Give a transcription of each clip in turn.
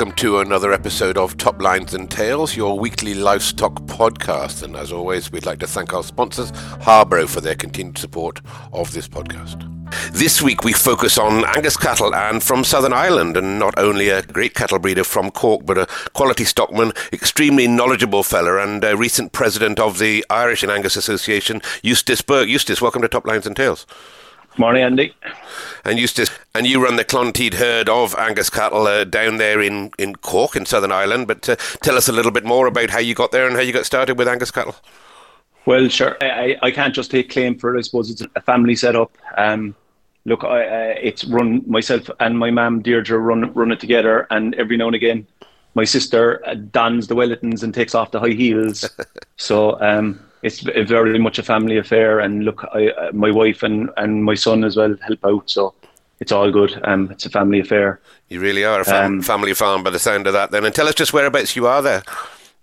welcome to another episode of Top Lines and Tales, your weekly livestock podcast. And as always, we'd like to thank our sponsors, Harborough, for their continued support of this podcast. This week we focus on Angus cattle and from Southern Ireland, and not only a great cattle breeder from Cork, but a quality stockman, extremely knowledgeable fella, and a recent president of the Irish and Angus Association, Eustace Burke. Eustace, welcome to Top Lines and Tales. Morning, Andy. And Eustace, and you run the Clonteed herd of Angus cattle uh, down there in, in Cork in Southern Ireland. But uh, tell us a little bit more about how you got there and how you got started with Angus cattle. Well, sure. I, I can't just take claim for it. I suppose it's a family setup. Um, look, I, uh, it's run myself and my mum Deirdre run run it together, and every now and again, my sister uh, dons the Wellingtons and takes off the high heels. so um, it's very much a family affair. And look, I, uh, my wife and, and my son as well help out. So it's all good. Um, it's a family affair. You really are a fam- um, family farm by the sound of that. Then, and tell us just whereabouts you are there.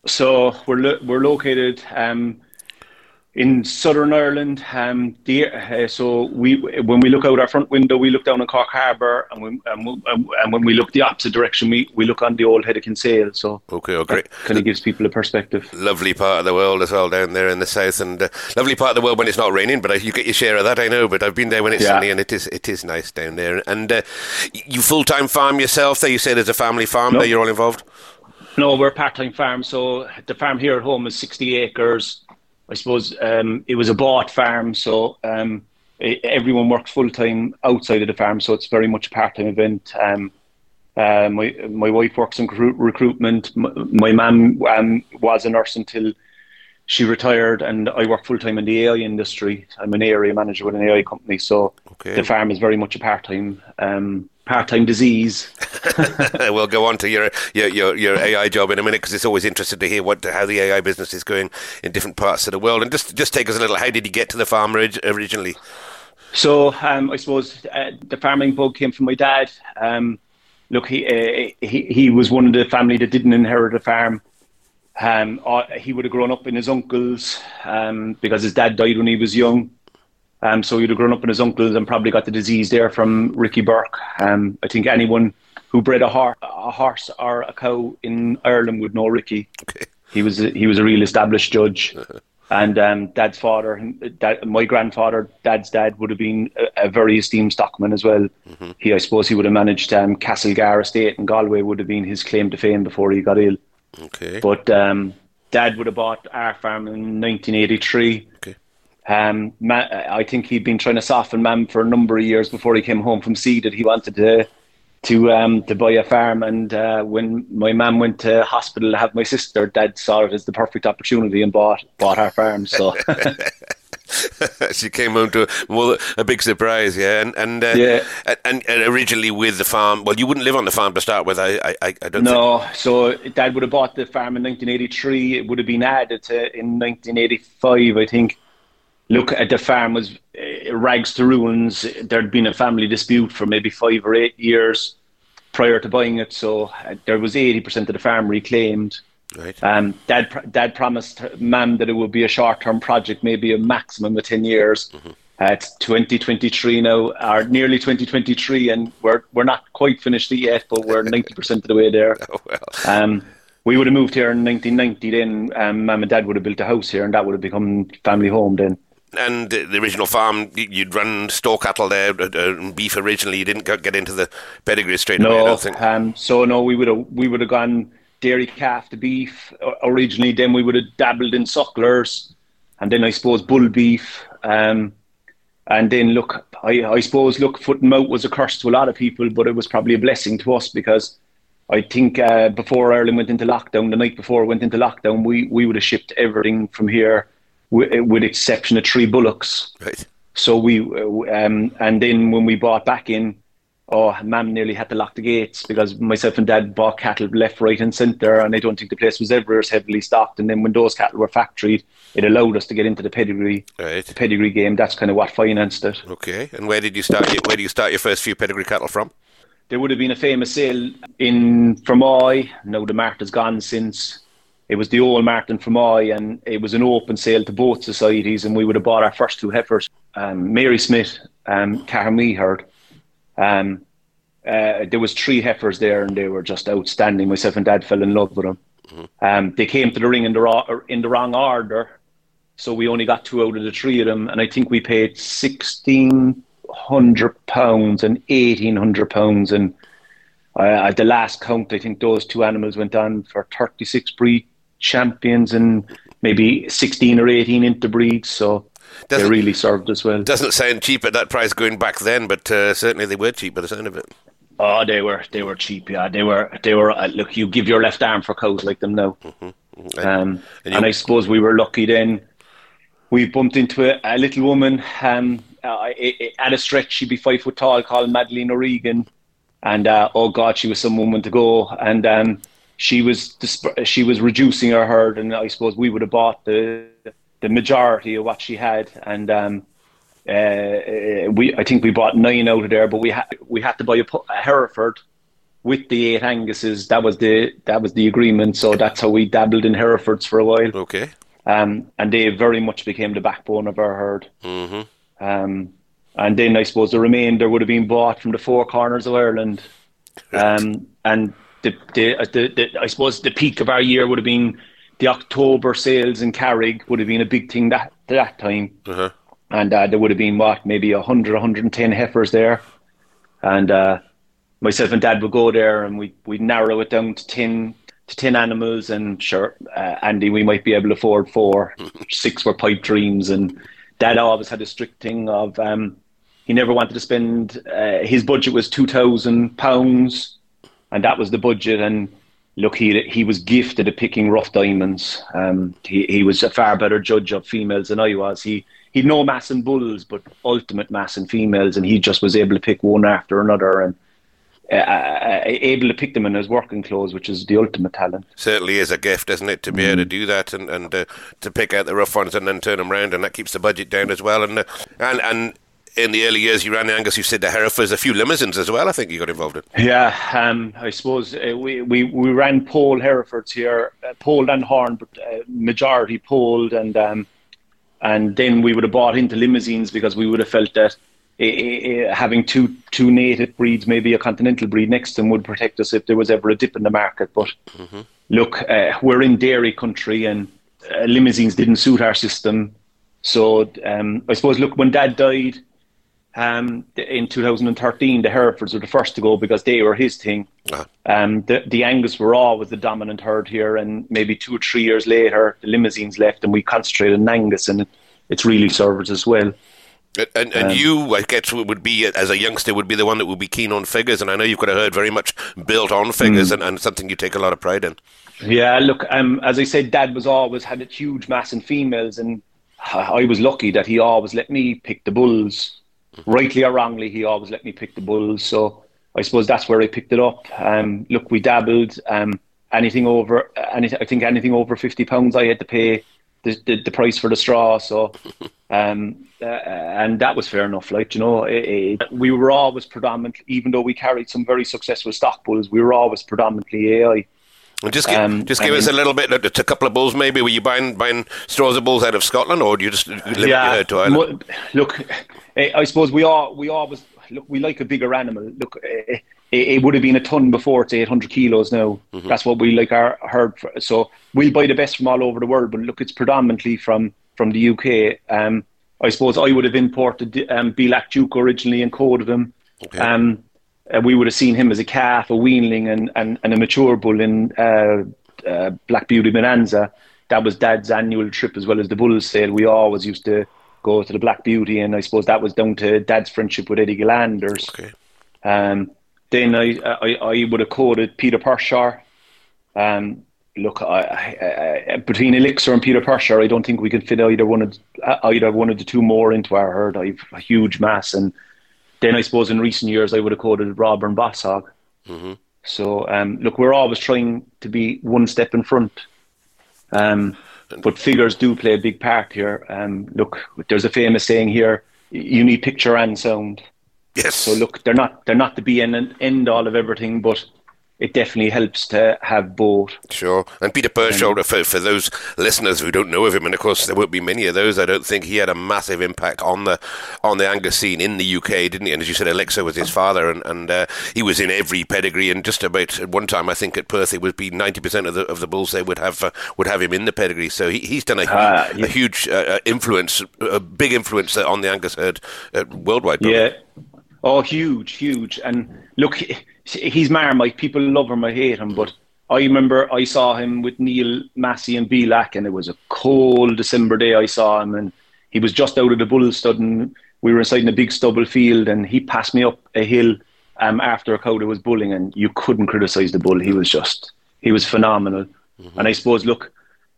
So we're lo- we're located um, in Southern Ireland, um, the, uh, so we when we look out our front window, we look down on Cork Harbour, and, we, and, we, and, when we look the opposite direction, we, we look on the old head of Kinsale. So okay, oh, great. kind of gives people a perspective. Lovely part of the world as well down there in the south, and uh, lovely part of the world when it's not raining. But you get your share of that, I know. But I've been there when it's yeah. sunny, and it is it is nice down there. And uh, you full time farm yourself? There, you say there's a family farm nope. there. You're all involved. No, we're part time farm. So the farm here at home is 60 acres I suppose um, it was a bought farm, so um, it, everyone works full time outside of the farm, so it's very much a part time event. Um, uh, my my wife works in recruit, recruitment. My, my mum um, was a nurse until she retired, and I work full time in the AI industry. I'm an area manager with an AI company, so okay. the farm is very much a part time um, part-time disease. we'll go on to your, your your, your AI job in a minute because it's always interesting to hear what how the AI business is going in different parts of the world. And just just take us a little. How did you get to the farm originally? So um, I suppose uh, the farming bug came from my dad. Um, look, he, uh, he he was one of the family that didn't inherit a farm. Um, he would have grown up in his uncle's um, because his dad died when he was young. Um, so he'd have grown up in his uncle's and probably got the disease there from Ricky Burke. Um, I think anyone who bred a, har- a horse or a cow in Ireland would know Ricky. Okay. He was a, he was a real established judge. and um, dad's father, dad, my grandfather, dad's dad would have been a, a very esteemed stockman as well. Mm-hmm. He, I suppose, he would have managed um, Castlegar Estate in Galway. Would have been his claim to fame before he got ill. Okay. But um, dad would have bought our farm in 1983. Okay. Um, I think he'd been trying to soften Mam for a number of years before he came home from sea that he wanted to to um, to buy a farm. And uh, when my mum went to hospital to have my sister, Dad saw it as the perfect opportunity and bought bought our farm. So. she came home to well, a big surprise, yeah, and and, uh, yeah. And, and, originally with the farm. Well, you wouldn't live on the farm to start with. I I, I don't. No, think. so Dad would have bought the farm in 1983. It would have been added to in 1985, I think look at the farm was uh, rags to ruins. There'd been a family dispute for maybe five or eight years prior to buying it, so uh, there was eighty percent of the farm reclaimed. Right. Um, Dad, Dad promised Mam that it would be a short-term project, maybe a maximum of ten years. Mm-hmm. Uh, it's 2023 now, or nearly 2023, and we're we're not quite finished it yet, but we're 90% of the way there. Oh, well. Um, we would have moved here in 1990. Then um, Mum and Dad would have built a house here, and that would have become family home. Then and the original farm, you'd run store cattle there, uh, uh beef originally. You didn't get into the pedigree straight no, away. I don't think. Um, so no, we would have we would have gone dairy calf to beef originally. Then we would have dabbled in sucklers, and then I suppose bull beef. Um, and then look, I, I suppose look, foot and mouth was a curse to a lot of people, but it was probably a blessing to us because I think uh, before Ireland went into lockdown, the night before it went into lockdown, we we would have shipped everything from here with, with exception of three bullocks. Right. So we, um, and then when we bought back in, oh, Mam nearly had to lock the gates because myself and Dad bought cattle left, right, and centre, and I don't think the place was ever as heavily stocked. And then when those cattle were factoried, it allowed us to get into the pedigree, right. the pedigree game. That's kind of what financed it. Okay. And where did you start? Where did you start your first few pedigree cattle from? There would have been a famous sale in Fermoy. Now the mart has gone since it was the old Martin Fermoy, and it was an open sale to both societies, and we would have bought our first two heifers, um, Mary Smith, um, Cara Meeherd. Um, uh, there was three heifers there, and they were just outstanding. Myself and Dad fell in love with them. Mm-hmm. Um, they came to the ring in the in the wrong order, so we only got two out of the three of them, and I think we paid sixteen hundred pounds and eighteen hundred pounds, and uh, at the last count, I think those two animals went on for thirty six breed champions and maybe sixteen or eighteen interbreeds. So doesn't, they really served as well. Doesn't sound cheap at that price going back then, but uh, certainly they were cheap by the sound of it. Oh, they were they were cheap. Yeah, they were they were. Uh, look, you give your left arm for cows like them now. Mm-hmm. mm-hmm. And, um, and, and, I suppose we were lucky then. We bumped into a, a little woman um, uh, at a stretch. She'd be five foot tall, called Madeline O'Regan, and uh, oh God, she was some woman to go. And um, she was disp- she was reducing her herd, and I suppose we would have bought the the majority of what she had, and um, uh, we I think we bought nine out of there, but we had we had to buy a, a Hereford with the eight Anguses. That was the that was the agreement. So that's how we dabbled in Herefords for a while. Okay. Um, and they very much became the backbone of our herd. Mm-hmm. Um, and then I suppose the remainder would have been bought from the four corners of Ireland. Um, and the, the, the, the, I suppose the peak of our year would have been the October sales in Carrig would have been a big thing that that time. Uh-huh. And uh, there would have been what maybe 100, 110 heifers there, and uh, myself and Dad would go there and we we'd narrow it down to ten to ten animals. And sure, uh, Andy, we might be able to afford four, six were pipe dreams, and Dad always had a strict thing of um, he never wanted to spend. Uh, his budget was two thousand pounds, and that was the budget, and look, he he was gifted at picking rough diamonds. Um, he he was a far better judge of females than I was. He he'd no mass and bulls, but ultimate mass and females, and he just was able to pick one after another and. Uh, uh, able to pick them in his working clothes, which is the ultimate talent. Certainly is a gift, isn't it, to be mm. able to mm. do that and and uh, to pick out the rough ones and then turn them around, and that keeps the budget down as well. And uh, and and in the early years you ran the Angus, you said the Herefords, a few Limousins as well. I think you got involved in. Yeah, um, I suppose uh, we, we we ran polled Herefords here, uh, polled and horn, but uh, majority polled, and um, and then we would have bought into Limousins because we would have felt that uh, having two two native breeds, maybe a continental breed next to them, would protect us if there was ever a dip in the market. But mm-hmm. look, uh, we're in dairy country, and uh, limousines didn't suit our system. So um, I suppose, look, when Dad died um, in 2013, the Herefords were the first to go because they were his thing. Uh-huh. Um, the, the Angus were always the dominant herd here, and maybe two or three years later, the Limousins left, and we concentrated on Angus, and it's really served as well. And, and um, you, I guess, would be as a youngster, would be the one that would be keen on figures, and I know you've got a herd very much built on figures, mm. and, and something you take a lot of pride in. Yeah, look, um, as I said, Dad was always had a huge mass in females, and I was lucky that he always let me pick the bulls rightly or wrongly, he always let me pick the bulls. So I suppose that's where I picked it up. Um, look, we dabbled. Um, anything over, anything, I think anything over fifty pounds, I had to pay the, the, the price for the straw. So, um, uh, and that was fair enough. Like you know, it, it, we were always predominantly, even though we carried some very successful stock bulls, we were always predominantly AI. Just give, um, just give us a little bit, a couple of bulls maybe. Were you buying buying straws of bulls out of Scotland, or do you just limit yeah, your herd to Ireland? Look, Eh, I suppose we are we always look. We like a bigger animal. Look, it, eh, eh, it, would have been a ton before. It's eight hundred kilos now. Mm-hmm. That's what we like our herd. For. So we'll buy the best from all over the world. But look, it's predominantly from from the UK. Um, I suppose I would have imported um, Black Duke originally and coded them. Okay. Um, uh, we would have seen him as a calf, a weanling, and, and, and a mature bull in uh, uh, Black Beauty Bonanza. That was Dad's annual trip as well as the bull sale. We always used to go to the Black Beauty, and I suppose that was down to Dad's friendship with Eddie Galanders. Okay. Um, then I, I, I would have quoted Peter Pershaw. Um, look, I, I, between Elixir and Peter Pershaw, I don't think we can fit either one of either one of the two more into our herd. I've a huge mass, and then I suppose in recent years I would have quoted Rawburn Boss Hogg. Mm-hmm. So um, look, we're always trying to be one step in front. Um, but figures do play a big part here. Um, look, there's a famous saying here: you need picture and sound. Yes. So look, they're not they're not the be and end all of everything, but it definitely helps to have both. Sure. And Peter Pershoulder, for, for those listeners who don't know of him, and of course there won't be many of those, I don't think he had a massive impact on the on the Angus scene in the UK, didn't he? And as you said, Elixir was his father, and, and uh, he was in every pedigree. And just about at one time, I think at Perth, it would be ninety percent of the of the bulls they would have uh, would have him in the pedigree. So he, he's done a, uh, yeah. a huge influence, a big influence on the Angus herd uh, worldwide. Probably. Yeah. Oh, huge, huge. And look he's Marmite. People love him or hate him, but I remember I saw him with Neil Massey and Belak, and it was a cold December day. I saw him, and he was just out of the bull stud, and we were inside in a big stubble field, and he passed me up a hill um, after a cow that was bulling, and you couldn't criticise the bull. He was just, he was phenomenal. Mm-hmm. And I suppose, look,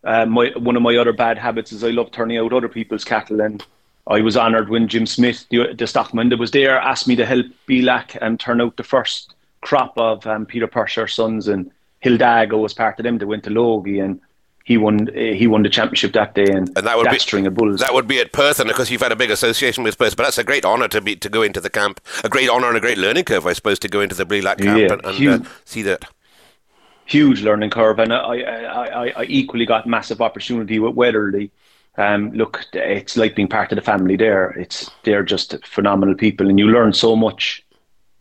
uh, my one of my other bad habits is I love turning out other people's cattle, and I was honoured when Jim Smith, the, the stockman that was there, asked me to help Belak and turn out the first crop of um, Peter Purser sons and Hildago was part of them. They went to Logie and he won. Uh, he won the championship that day, and, and that would that be string of bulls. That would be at Perth, and of course you've had a big association with Perth, but that's a great honour to be to go into the camp. A great honour and a great learning curve, I suppose, to go into the Black camp yeah, and, and uh, see that. Huge learning curve, and I, I, I, I equally got massive opportunity with Wedderlie. Um, look, it's like being part of the family there. It's they're just phenomenal people, and you learn so much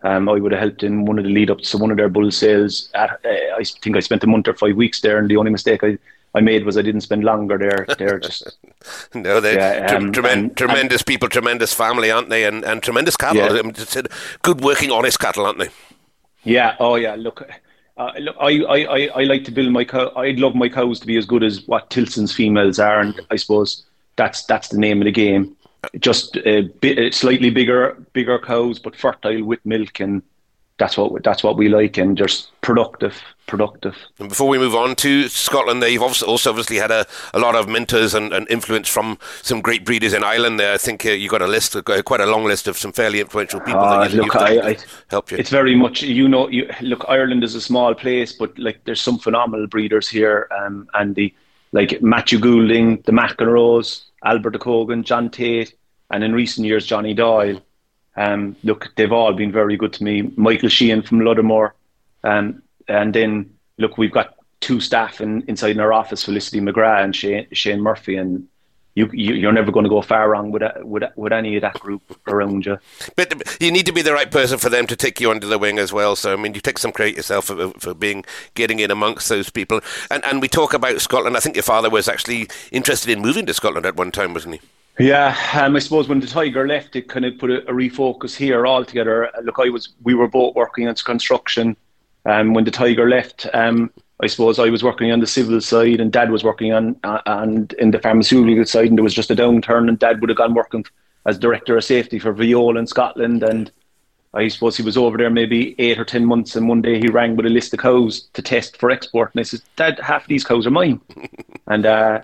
um, I would have helped in one of the lead ups to one of their bull sales. At, uh, I think I spent a month or five weeks there, and the only mistake I, I made was I didn't spend longer there. They're just no, they yeah, um, and, tremendous and, people, tremendous family, aren't they? And and tremendous cattle. Yeah. I good working, honest cattle, aren't they? Yeah. Oh yeah. Look. Uh, look, I, I, I, like to build my cow. I'd love my cows to be as good as what Tilson's females are, and I suppose that's that's the name of the game just a bit, slightly bigger bigger cows, but fertile with milk, and that's what that's what we like, and just productive, productive. And before we move on to Scotland, there you've also, also obviously had a, a lot of mentors and, and, influence from some great breeders in Ireland. There, I think uh, you got a list, quite a long list of some fairly influential people uh, that you, look, I, I, help you. It's very much you know. You look, Ireland is a small place, but like there's some phenomenal breeders here, um, and the like Matthew Goulding, the McEnroes, Albert Cogan, John Tate, and in recent years Johnny Doyle. Um, look, they've all been very good to me. Michael Sheehan from Luddermore, um, and then look, we've got two staff in, inside in our office, Felicity McGrath and Shane, Shane Murphy, and you, you are never going to go far wrong with, with with any of that group around you. But you need to be the right person for them to take you under the wing as well. So I mean, you take some credit yourself for, for being getting in amongst those people. And and we talk about Scotland. I think your father was actually interested in moving to Scotland at one time, wasn't he? Yeah, um, I suppose when the Tiger left, it kind of put a, a refocus here altogether. Look, I was, we were both working on construction. Um, when the Tiger left, um, I suppose I was working on the civil side, and Dad was working on uh, and in the pharmaceutical side, and there was just a downturn, and Dad would have gone working as director of safety for Viola in Scotland, and I suppose he was over there maybe eight or ten months, and one day he rang with a list of cows to test for export, and I said, Dad, half these cows are mine, and. Uh,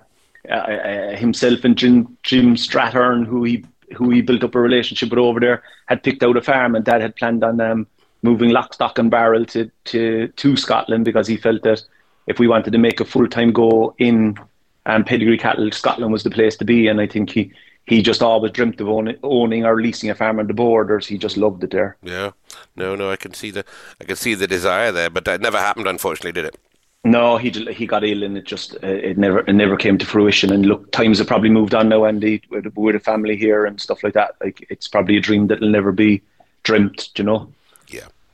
uh, uh, himself and Jim, Jim Strathern, who he who he built up a relationship with over there, had picked out a farm, and Dad had planned on um, moving lock, stock, and barrel to, to to Scotland because he felt that if we wanted to make a full time go in um, pedigree cattle, Scotland was the place to be. And I think he he just always dreamt of owning, owning or leasing a farm on the borders. He just loved it there. Yeah, no, no, I can see the I can see the desire there, but that never happened, unfortunately, did it? No, he he got ill and it just uh, it never it never came to fruition. And look, times have probably moved on now, Andy, with, with a family here and stuff like that. Like it's probably a dream that'll never be dreamt. You know.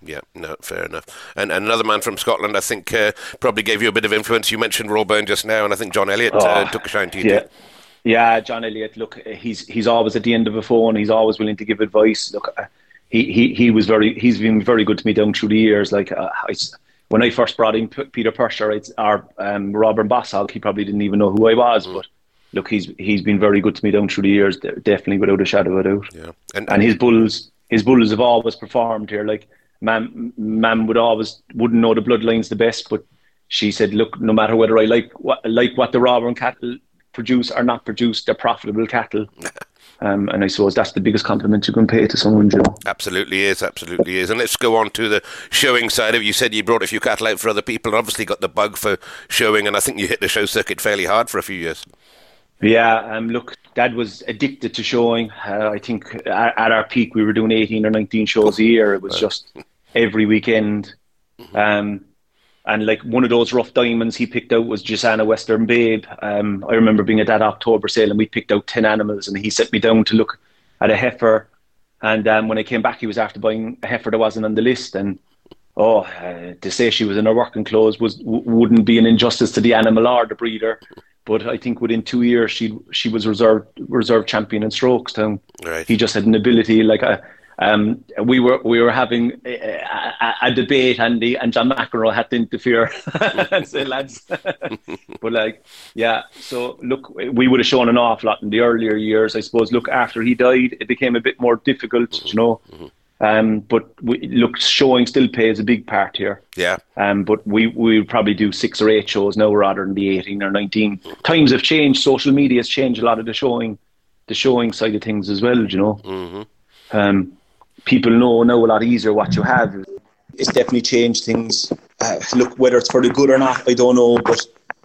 Yeah. No, fair enough. And, and another man from Scotland, I think, uh, probably gave you a bit of influence. You mentioned Rawburn just now, and I think John Elliott uh, oh, uh, took a shine to you. Yeah, too. yeah, John Elliott. Look, he's he's always at the end of a phone. He's always willing to give advice. Look, uh, he he he was very he's been very good to me down through the years. Like uh, I, when I first brought in Peter Purser or um, Rawburn Boss Hogg, he probably didn't even know who I was. Mm. But look, he's he's been very good to me down through the years, definitely without a shadow of a doubt. Yeah, and, and his bulls, his bulls have always performed here. Like Mam, Mam would always wouldn't know the bloodlines the best, but she said, look, no matter whether I like what like what the Rawburn cattle produce or not produce, they're profitable cattle. Um, and I suppose that's the biggest compliment you can pay to someone, Joe. Absolutely is, absolutely is. And let's go on to the showing side of it. You said you brought a few cattle out for other people and obviously got the bug for showing, and I think you hit the show circuit fairly hard for a few years. Yeah, um, look, Dad was addicted to showing. Uh, I think at, at, our peak we were doing 18 or 19 shows a year. It was just every weekend. Um, and like one of those rough diamonds he picked out was Gisana Western Babe. Um, I remember being at that October sale and we picked out 10 animals and he set me down to look at a heifer. And um, when I came back, he was after buying a heifer that wasn't on the list. And oh, uh, to say she was in her working clothes was w- wouldn't be an injustice to the animal or the breeder. But I think within two years, she she was reserve reserve champion in Strokestown. Right. He just had an ability like a um, we were we were having a, a, a, debate, Andy, and John McEnroe had to interfere and say, "Lads," but like, yeah. So look, we would have shown an awful lot in the earlier years, I suppose. Look, after he died, it became a bit more difficult, mm-hmm. you know. Mm-hmm. Um, but we, look, showing still plays a big part here. Yeah. Um, but we we probably do six or eight shows now rather than the eighteen or nineteen. Times have changed. Social media has changed a lot of the showing, the showing side of things as well. You know. Mm-hmm. Um, people know now a lot easier what you have. It's definitely changed things. Uh, look, whether it's for the good or not, I don't know, but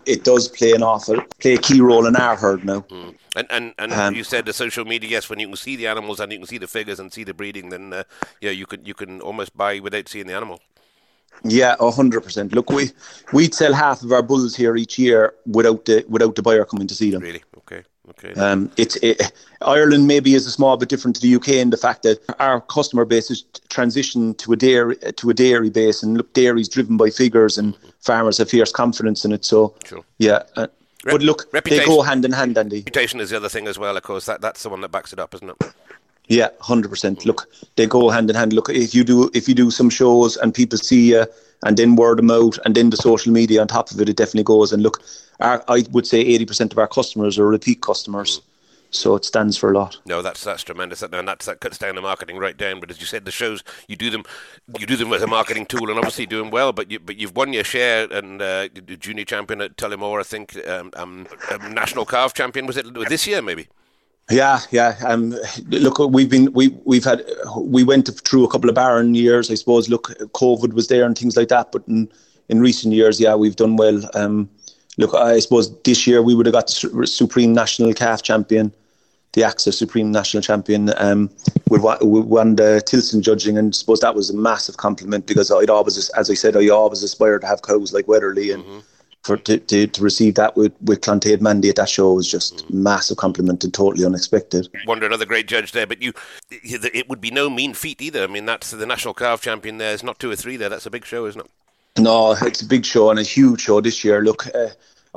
it does play an awful play a key role in our herd now. Mm. And and, and um, you said the social media, yes, when you can see the animals and you can see the figures and see the breeding, then uh, yeah, you can you can almost buy without seeing the animal. Yeah, hundred percent. Look, we we'd sell half of our bulls here each year without the without the buyer coming to see them. Really? Okay. Um, it's it, Ireland maybe is a small bit different to the UK in the fact that our customer base has transitioned to a dairy to a dairy base, and look, dairy's driven by figures, and mm-hmm. farmers have fierce confidence in it. So, sure. yeah. Uh, Rep- but look, reputation, they go hand in hand, Andy. Reputation is the other thing as well, of course. That that's the one that backs it up, isn't it? Yeah, hundred percent. Look, they go hand in hand. Look, if you do if you do some shows and people see you, and then word of mouth, and then the social media on top of it, it definitely goes. And look, our, I would say eighty percent of our customers are repeat customers. So it stands for a lot. No, that's that's tremendous, and that's that cuts down the marketing right down. But as you said, the shows you do them, you do them as a marketing tool, and obviously doing well. But you but you've won your share, and uh, junior champion at Tullamore, I think, um, um, um, national calf champion was it this year maybe? Yeah, yeah. Um, look, we've been we we've had we went through a couple of barren years, I suppose. Look, COVID was there and things like that, but in, in recent years, yeah, we've done well. Um, look, I suppose this year we would have got the Supreme National Calf Champion, the AXA Supreme National Champion. Um, we won the Tilson judging, and I suppose that was a massive compliment because I'd always, as I said, I always aspired to have cows like Wedderlie and. Mm-hmm for to, to, to receive that with with Clontaid Mandy at that show was just mm. massive compliment and totally unexpected. Wonder another great judge there, but you, it would be no mean feat either. I mean, that's the national calf champion. There, it's not two or three there. That's a big show, isn't it? No, it's a big show and a huge show this year. Look. Uh,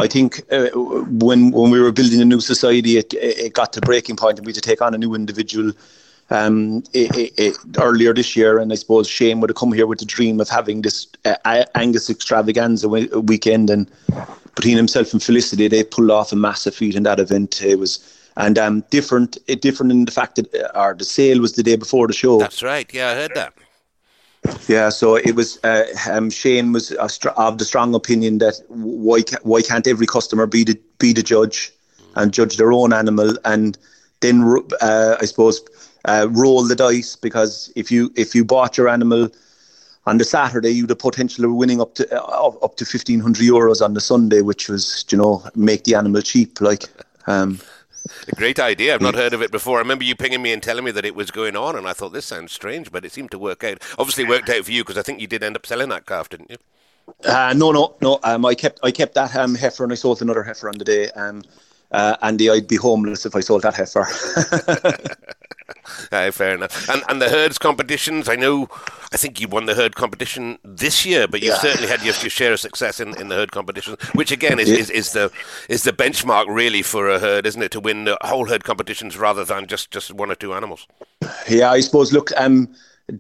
I think uh, when when we were building a new society, it, it got to breaking point, and we had to take on a new individual um, it, it, earlier this year, and I suppose Shane would have come here with the dream of having this uh, Angus extravaganza weekend, and between himself and Felicity, they pulled off a massive feat in that event. It was and um, different, it different in the fact that uh, the sale was the day before the show. That's right. Yeah, I heard that. Yeah, so it was. Uh, um, Shane was of the strong opinion that why why can't every customer be the be the judge and judge their own animal, and then uh, I suppose uh, roll the dice because if you if you bought your animal on the Saturday, you'd have potential of winning up to uh, up to fifteen hundred euros on the Sunday, which was you know make the animal cheap. Like, um, a great idea. I've not heard of it before. I remember you pinging me and telling me that it was going on, and I thought this sounds strange, but it seemed to work out. Obviously, worked out for you because I think you did end up selling that calf, didn't you? Uh, no, no, no. Um, I kept I kept that um, heifer, and I sold another heifer on the day. Um, uh, Andy, I'd be homeless if I sold that heifer. uh, fair enough. And and the herds competitions, I know, I think you won the herd competition this year, but you've yeah. certainly had your, your, share of success in, in the herd competition, which again is, yeah. is, is the is the benchmark really for a herd, isn't it, to win the whole herd competitions rather than just, just one or two animals? Yeah, I suppose. Look, um,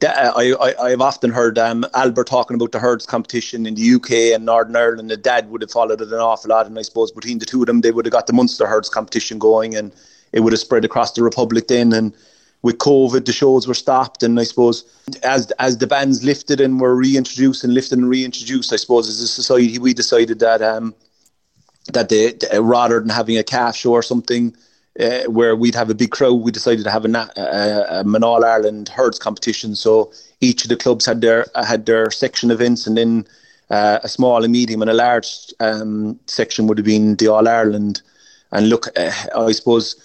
I, I, have often heard um, Albert talking about the herds competition in the UK and Northern Ireland. The dad would have followed it an awful lot, and I suppose between the two of them, they would have got the Munster herds competition going, and it would have spread across the Republic then. And with COVID, the shows were stopped, and I suppose as as the bans lifted and were reintroduced and lifted and reintroduced, I suppose as a society we decided that um, that they, rather than having a calf show or something uh, where we'd have a big crowd, we decided to have a, a, a All Ireland herds competition. So each of the clubs had their had their section events, and then uh, a small, a medium, and a large um, section would have been the All Ireland. And look, uh, I suppose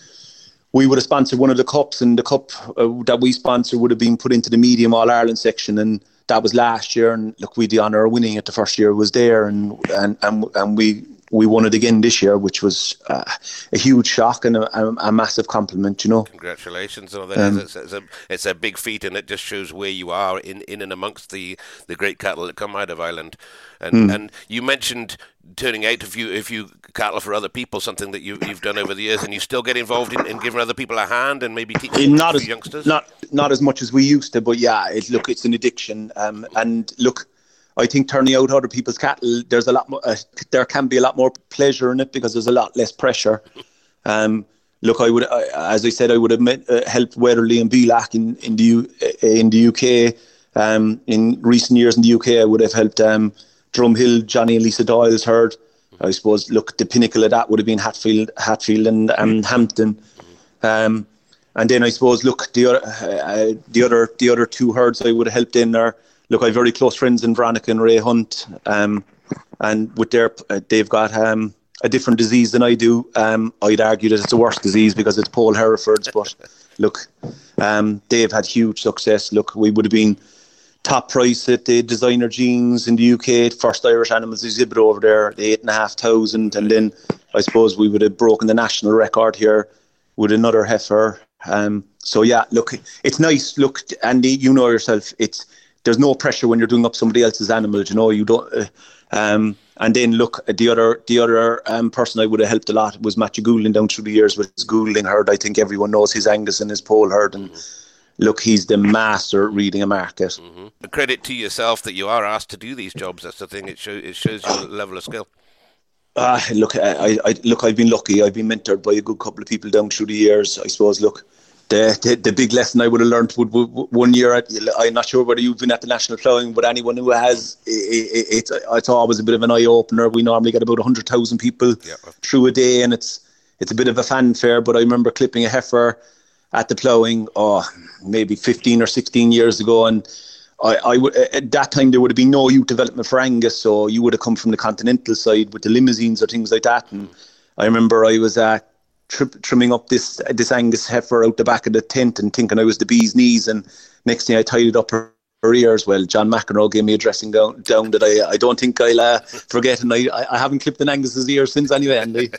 we would have sponsored one of the cups, and the cup uh, that we sponsor would have been put into the medium All Ireland section. And that was last year, and look, we had the honour of winning it the first year was there, and and and, and we we won it again this year, which was uh, a huge shock and a, a, a, massive compliment, you know. Congratulations. Um, it's, it's, a, it's a big feat, and it just shows where you are in, in and amongst the, the great cattle that come out of Ireland. And mm. and you mentioned turning out a few a few cattle for other people, something that you, you've done over the years, and you still get involved in, in giving other people a hand and maybe teaching not as, youngsters. Not not as much as we used to, but yeah, it, look, it's an addiction. Um, and look I think turning out other people's cattle, there's a lot more, uh, there can be a lot more pleasure in it because there's a lot less pressure. Um, look, I would, as I said, I would have met, uh, helped Wedderlie and Belach in in the uh, in the UK. Um, in recent years in the UK, I would have helped um, Drumhill, Johnny and Lisa Doyle's herd. I suppose. Look, the pinnacle of that would have been Hatfield, Hatfield and um, Hampton. Um, and then I suppose, look, the other, uh, the other, the other two herds I would have helped in are look, I have very close friends in Veronica and Ray Hunt, um, and with their, uh, they've got um, a different disease than I do. Um, I'd argue that it's a worse disease because it's polled Hereford's. But look, um, they've had huge success. Look, we would have been top price at the designer jeans in the UK, first Irish animals exhibit over there, the eight and a half thousand, and then I suppose we would have broken the national record here with another heifer. Um, so yeah, look, it's nice. Look, Andy, you know yourself. It's there's no pressure when you're doing up somebody else's animal. You know, you don't. Uh, um, and then look, the other the other um, person I would have helped a lot was Matthew Goulding down through the years with his Goulding herd. I think everyone knows his Angus and his polled herd, and mm-hmm. look, he's the master reading a market. Mm-hmm. A credit to yourself that you are asked to do these jobs. That's the thing. It, show, it shows your level of skill. Uh, look, I, I look. I've been lucky. I've been mentored by a good couple of people down through the years. I suppose. Look, the, the, the big lesson I would have learned would, would, would, one year. At, I'm not sure whether you've been at the national ploughing, but anyone who has, it, it, it's it's always a bit of an eye opener. We normally get about hundred thousand people yeah. through a day, and it's it's a bit of a fanfare. But I remember clipping a heifer at the ploughing, oh, maybe 15 or 16 years ago, and I, I at that time there would have been no youth development for Angus, so you would have come from the continental side with the Limousins or things like that. And I remember I was at tri- trimming up this this Angus heifer out the back of the tent and thinking I was the bee's knees. And next thing I tied it up her ears. Well, John McEnroe gave me a dressing down, down that I, I don't think I'll uh, forget. And I, I haven't clipped an Angus's ear since anyway, Andy.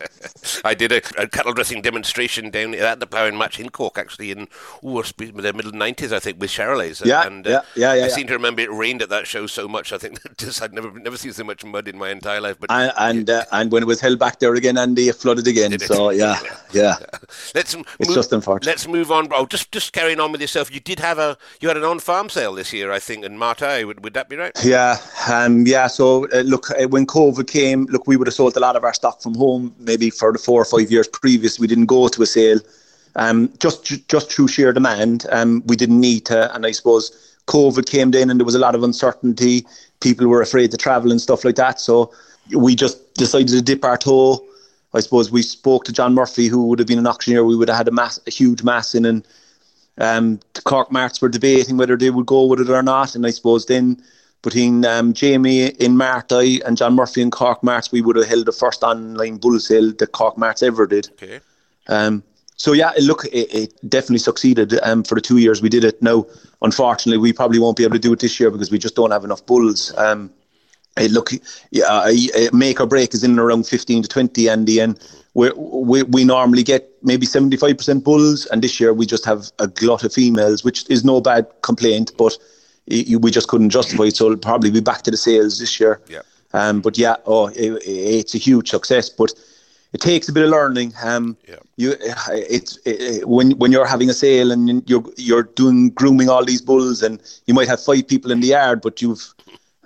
I did a, a, cattle dressing demonstration down at the ploughing match in Cork, actually, in ooh, the middle 90s, I think, with Charolais. Yeah, and, uh, yeah, yeah, yeah. I yeah. seem to remember it rained at that show so much. I think just I'd never never seen so much mud in my entire life. But And and, uh, and when it was held back there again, Andy, it flooded again. It so, yeah, yeah. yeah. Let's it's move, just unfortunate. Let's move on. Oh, just, just carrying on with yourself. You did have a, you had an on-farm sale this year, I think, and MartEye. Would, would that be right? Yeah, um, yeah. So, uh, look, uh, when COVID came, look, we would have sold a lot of our stock from home maybe for the four or five years previous. We didn't go to a sale, um, just just through sheer demand. Um, we didn't need to, and I suppose COVID came in and there was a lot of uncertainty. People were afraid to travel and stuff like that. So we just decided to dip our toe. I suppose we spoke to John Murphy, who would have been an auctioneer. We would have had a mass, a huge mass in, and um, the Cork Marts were debating whether they would go with it or not. And I suppose then between um, Jamie in MartEye and John Murphy in Cork Marts, we would have held the first online bull sale that Cork Marts ever did. Okay. Um, so yeah, look, it, it definitely succeeded um, for the two years we did it. Now, unfortunately, we probably won't be able to do it this year because we just don't have enough bulls. Um, it look, yeah, make or break is in and around 15 to 20, Andy, and we we we normally get maybe 75% bulls, and this year we just have a glut of females, which is no bad complaint, but we just couldn't justify it. So it'll probably be back to the sales this year. Yeah. Um, but yeah, oh, it, it's a huge success, but it takes a bit of learning. Um, yeah. you, it's it, when when you're having a sale and you're you're doing grooming all these bulls, and you might have five people in the yard, but you've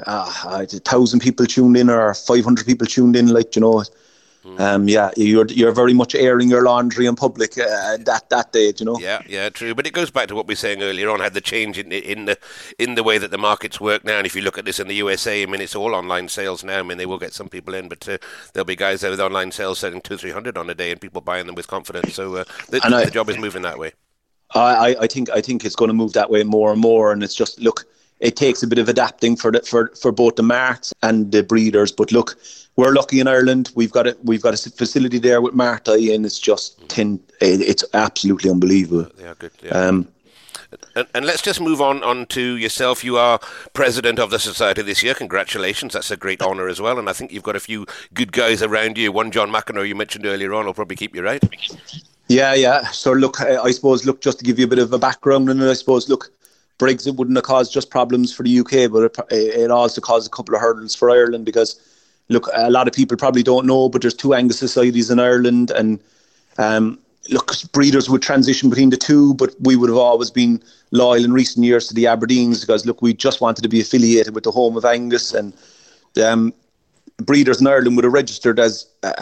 uh, a thousand people tuned in or five hundred people tuned in, like you know. Mm. Um, yeah, you're you're very much airing your laundry in public uh, that that day, you know. Yeah, yeah, true. But it goes back to what we were saying earlier on. Had the change in in the in the way that the markets work now. And if you look at this in the USA, I mean, it's all online sales now. I mean, they will get some people in, but uh, there'll be guys there with online sales selling two, three hundred on a day, and people buying them with confidence. So uh, the, I, the job is moving that way. I, I think I think it's going to move that way more and more, and it's just look. It takes a bit of adapting for the, for for both the marks and the breeders, but look we're lucky in Ireland. We've got it. We've got a facility there with MartEye, and it's just ten. It's absolutely unbelievable. Yeah, good. Yeah. Um, And, and, let's just move on, on to yourself. You are president of the society this year. Congratulations. That's a great honour as well. And I think you've got a few good guys around you. One, John McEnroe, you mentioned earlier on, will probably keep you right. Yeah, yeah. So, look, I suppose, look, just to give you a bit of a background, and I suppose, look, Brexit wouldn't have caused just problems for the UK, but it, it also caused a couple of hurdles for Ireland because, look, a lot of people probably don't know, but there's two Angus societies in Ireland, and um, look, breeders would transition between the two, but we would have always been loyal in recent years to the Aberdeens because, look, we just wanted to be affiliated with the home of Angus, and um, breeders in Ireland would have registered as uh,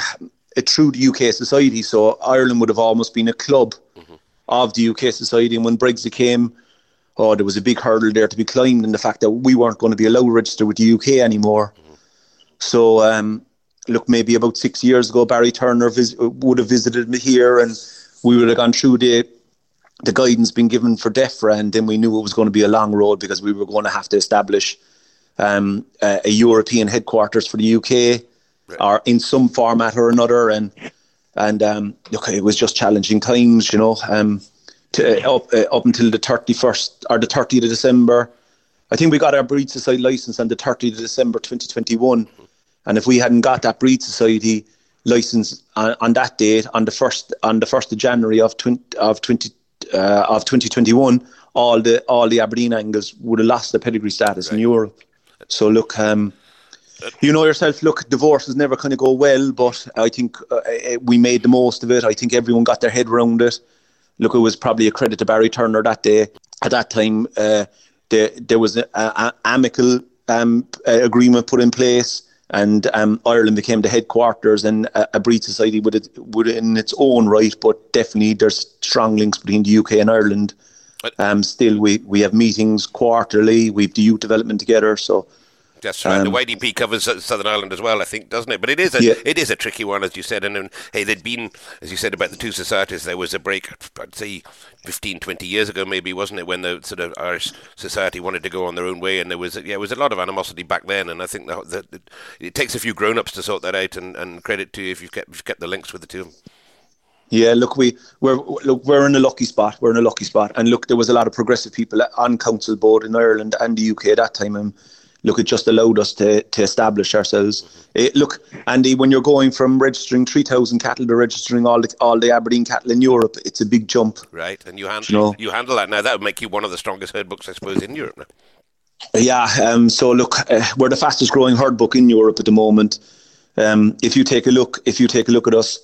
a true UK society. So Ireland would have almost been a club mm-hmm. of the UK society. And when Brexit came, oh, there was a big hurdle there to be climbed, and the fact that we weren't going to be allowed to register with the UK anymore. Mm-hmm. So, um, look, maybe about six years ago, Barry Turner vis- would have visited me here, and we would have gone through the the guidance being given for DEFRA, and then we knew it was going to be a long road because we were going to have to establish um, a, a, European headquarters for the UK, right. or in some format or another, and and um, look, it was just challenging times, you know. Um, to, uh, up uh, up until the thirty first or the thirtieth of December, I think we got our breed society license on the thirtieth of December, twenty twenty one, and if we hadn't got that breed society license on, on, that date on the first on the first of January of 20, of 20 uh, of 2021 all the all the Aberdeen Angus would have lost the pedigree status right. in Europe. So look um, you know yourself look divorce is never going to go well but I think uh, uh, we made the most of it. I think everyone got their head around it. Look it was probably a credit to Barry Turner that day. At that time uh, there, there was an amicable um, agreement put in place and um, Ireland became the headquarters and a, a breed society would it would in its own right, but definitely there's strong links between the UK and Ireland. Um, still, we, we have meetings quarterly. We have the youth development together. So that's right. Um, the YDP covers Southern Ireland as well, I think, doesn't it? But it is a yeah. it is a tricky one, as you said. And, and hey, there'd been, as you said about the two societies, there was a break. I'd say 15, 20 years ago, maybe wasn't it, when the sort of Irish society wanted to go on their own way, and there was yeah, there was a lot of animosity back then. And I think that, that it, it, takes a few grown-ups to sort that out. And, and credit to you if you've kept, you've kept the links with the two. Yeah, look, we we're look we're in a lucky spot. We're in a lucky spot, and look, there was a lot of progressive people on council board in Ireland and the UK at that time, and look, it just allowed us to, to establish ourselves. It, look, Andy, when you're going from registering 3,000 cattle to registering all the, all the Aberdeen cattle in Europe, it's a big jump. Right, and you handle, you, know? you handle that now. That would make you one of the strongest herd books, I suppose, in Europe now. Yeah, um, so look, uh, we're the fastest growing herd book in Europe at the moment. Um, if you take a look, if you take a look at us,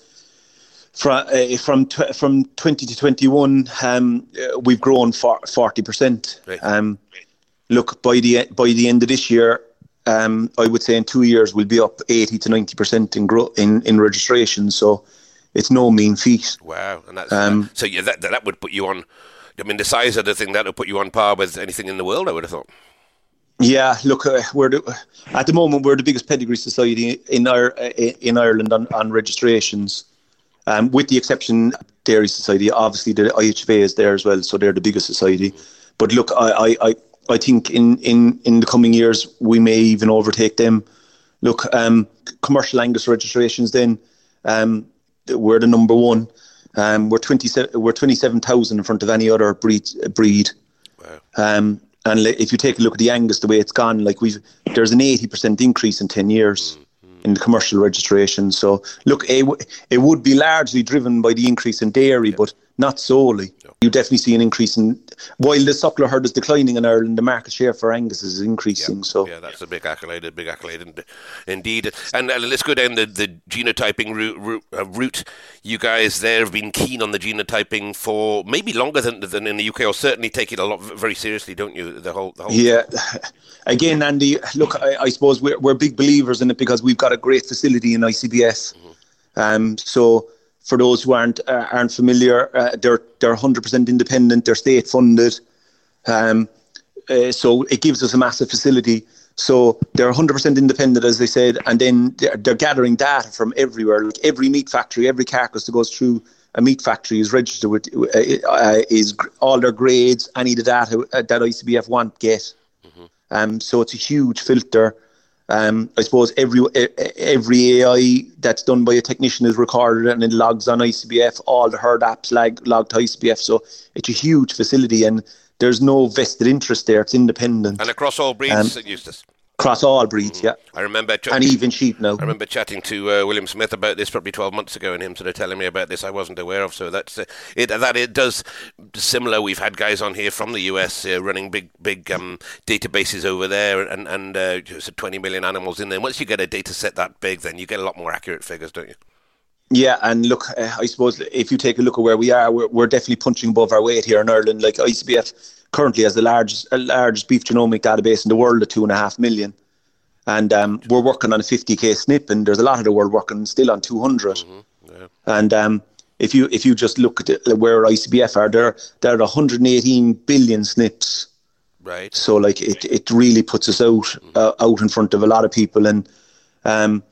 from uh, from tw- from 20 to 21, um, uh, we've grown for 40 percent. Right. Um, look by the by the end of this year, um, I would say in two years we'll be up eighty to ninety percent in growth in in registration. So it's no mean feat. Wow, and that's um, so yeah, that that would put you on. I mean, the size of the thing that would put you on par with anything in the world. I would have thought. Yeah, look, uh, we're the, at the moment we're the biggest pedigree society in our uh, in Ireland on, on registrations, um, with the exception Dairy Society. Obviously, the IHV is there as well, so they're the biggest society. But look, I, I, I think in, in, in the coming years we may even overtake them. Look, um, commercial Angus registrations. Then um, we're the number one. Um, we're twenty seven we're twenty seven thousand in front of any other breed. breed. Wow. Um, and if you take a look at the Angus, the way it's gone, like we've there's an eighty percent increase in ten years. Mm in the commercial registration. So, look, it, it would be largely driven by the increase in dairy, yeah. but not solely. No. You definitely see an increase in while the suckler herd is declining in Ireland, the market share for Angus is increasing. Yeah. So yeah, that's a big accolade, a big accolade indeed. And let's go down the, the genotyping route, route, uh, route. You guys there have been keen on the genotyping for maybe longer than than in the UK, or certainly take it a lot very seriously, don't you? The whole, the whole yeah. Again, Andy, look, I, I, suppose we're we're big believers in it because we've got a great facility in ICBF. Mm-hmm. Um, so for those who aren't uh, aren't familiar, uh, they're they're 100% independent. They're state funded, um, uh, so it gives us a massive facility. So they're 100% independent, as they said, and then they're, they're gathering data from everywhere. Like every meat factory, every carcass that goes through a meat factory is registered with uh, uh is all their grades, any of the data uh, that ICBF want get. Mm-hmm. Um, so it's a huge filter. Um, I suppose every every AI that's done by a technician is recorded and it logs on ICBF. All the herd apps log, log to ICBF. So it's a huge facility, and there's no vested interest there. It's independent. And across all breeds, um, Eustace across all breeds, yeah. I remember, ch- and even sheep now. I remember chatting to uh, William Smith about this probably 12 months ago, and him sort of telling me about this I wasn't aware of. So that's uh, it. That it does similar. We've had guys on here from the US uh, running big, big um, databases over there, and and uh, 20 million animals in there. Once you get a data set that big, then you get a lot more accurate figures, don't you? Yeah, and look, uh, I suppose if you take a look at where we are, we're, we're definitely punching above our weight here in Ireland. Like ICBF currently has the largest, largest beef genomic database in the world at two and a half million. And um, we're working on a 50k SNP, and there's a lot of the world working still on 200. Mm-hmm. Yeah. And um, if you if you just look at it, where ICBF are, they're they're 118 billion SNPs. Right. So like it, it really puts us out mm-hmm. uh, out in front of a lot of people, and um,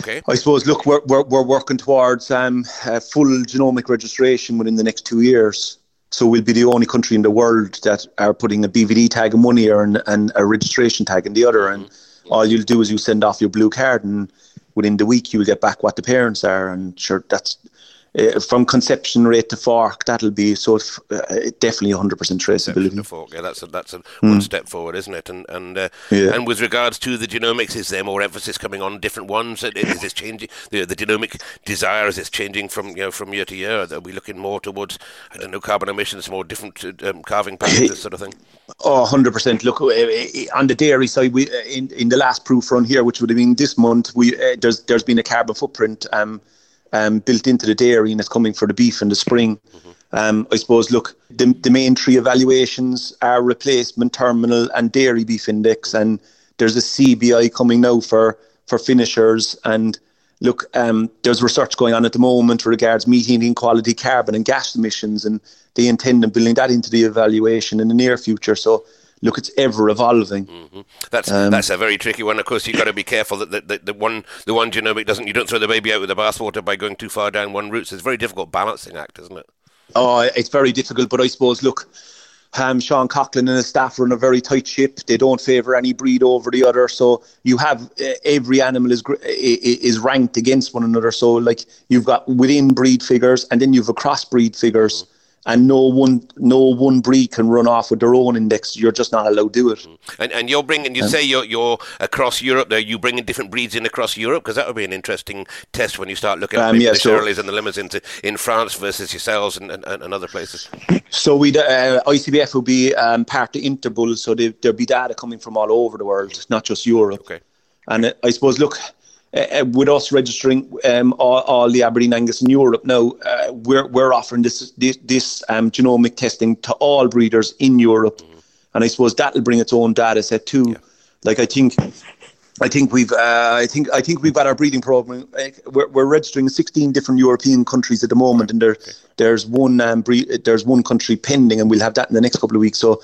Okay. I suppose, look, we're, we're, we're working towards um, full genomic registration within the next two years. So we'll be the only country in the world that are putting a BVD tag in one ear and, and a registration tag in the other. And mm-hmm. all you'll do is you send off your blue card, and within the week you'll get back what the parents are. And sure, that's uh, from conception rate to fork, that'll be so uh, definitely 100% traceability. Fork, yeah, that's a, that's a mm. one step forward, isn't it? And and uh, yeah. and with regards to the genomics, is there more emphasis coming on different ones? Is this changing the, the genomic desire? Is this changing from you know from year to year? Are we looking more towards I don't know carbon emissions, more different um, calving patterns, this sort of thing? Oh, 100%. Look, uh, on the dairy side, we in, in the last proof run here, which would have been this month, we uh, there's there's been a carbon footprint. Um, um, built into the dairy and it's coming for the beef in the spring. Mm-hmm. Um, I suppose, look, the, the main three evaluations are replacement, terminal, and dairy beef index. And there's a CBI coming now for, for finishers. And look, um, there's research going on at the moment regards meat eating quality, carbon, and gas emissions. And they intend on building that into the evaluation in the near future. So look, it's ever evolving. Mm-hmm. That's um, that's a very tricky one. Of course, you've got to be careful that the, the, the, one the one genomic doesn't you don't throw the baby out with the bathwater by going too far down one route. So it's a very difficult balancing act, isn't it? Oh, it's very difficult. But I suppose, look, um, Sean Coughlan and his staff run a very tight ship. They don't favour any breed over the other. So you have uh, every animal is is ranked against one another. So like you've got within breed figures, and then you've a crossbreed figures. Mm-hmm and no one no one breed can run off with their own index. You're just not allowed to do it. Mm. And, and you're bringing, you um, say you're, you're across Europe. There, you bringing different breeds in across Europe because that would be an interesting test when you start looking at um, yeah, the so, Charolais and the Limousins in France versus yourselves and, and, and other places. So we uh, ICBF will be um, part of Interbull, so there'll be data coming from all over the world, not just Europe. Okay. And I suppose, look, uh, with us registering um, all, all, the Aberdeen Angus in Europe now, uh, we're we're offering this this, this um, genomic testing to all breeders in Europe, mm-hmm. and I suppose that'll bring its own data set too. Yeah. Like I think. I think we've, uh, I think, I think we've got our breeding program. We're, we're registering 16 different European countries at the moment, and there, there's one, um, breed, there's one country pending, and we'll have that in the next couple of weeks. So,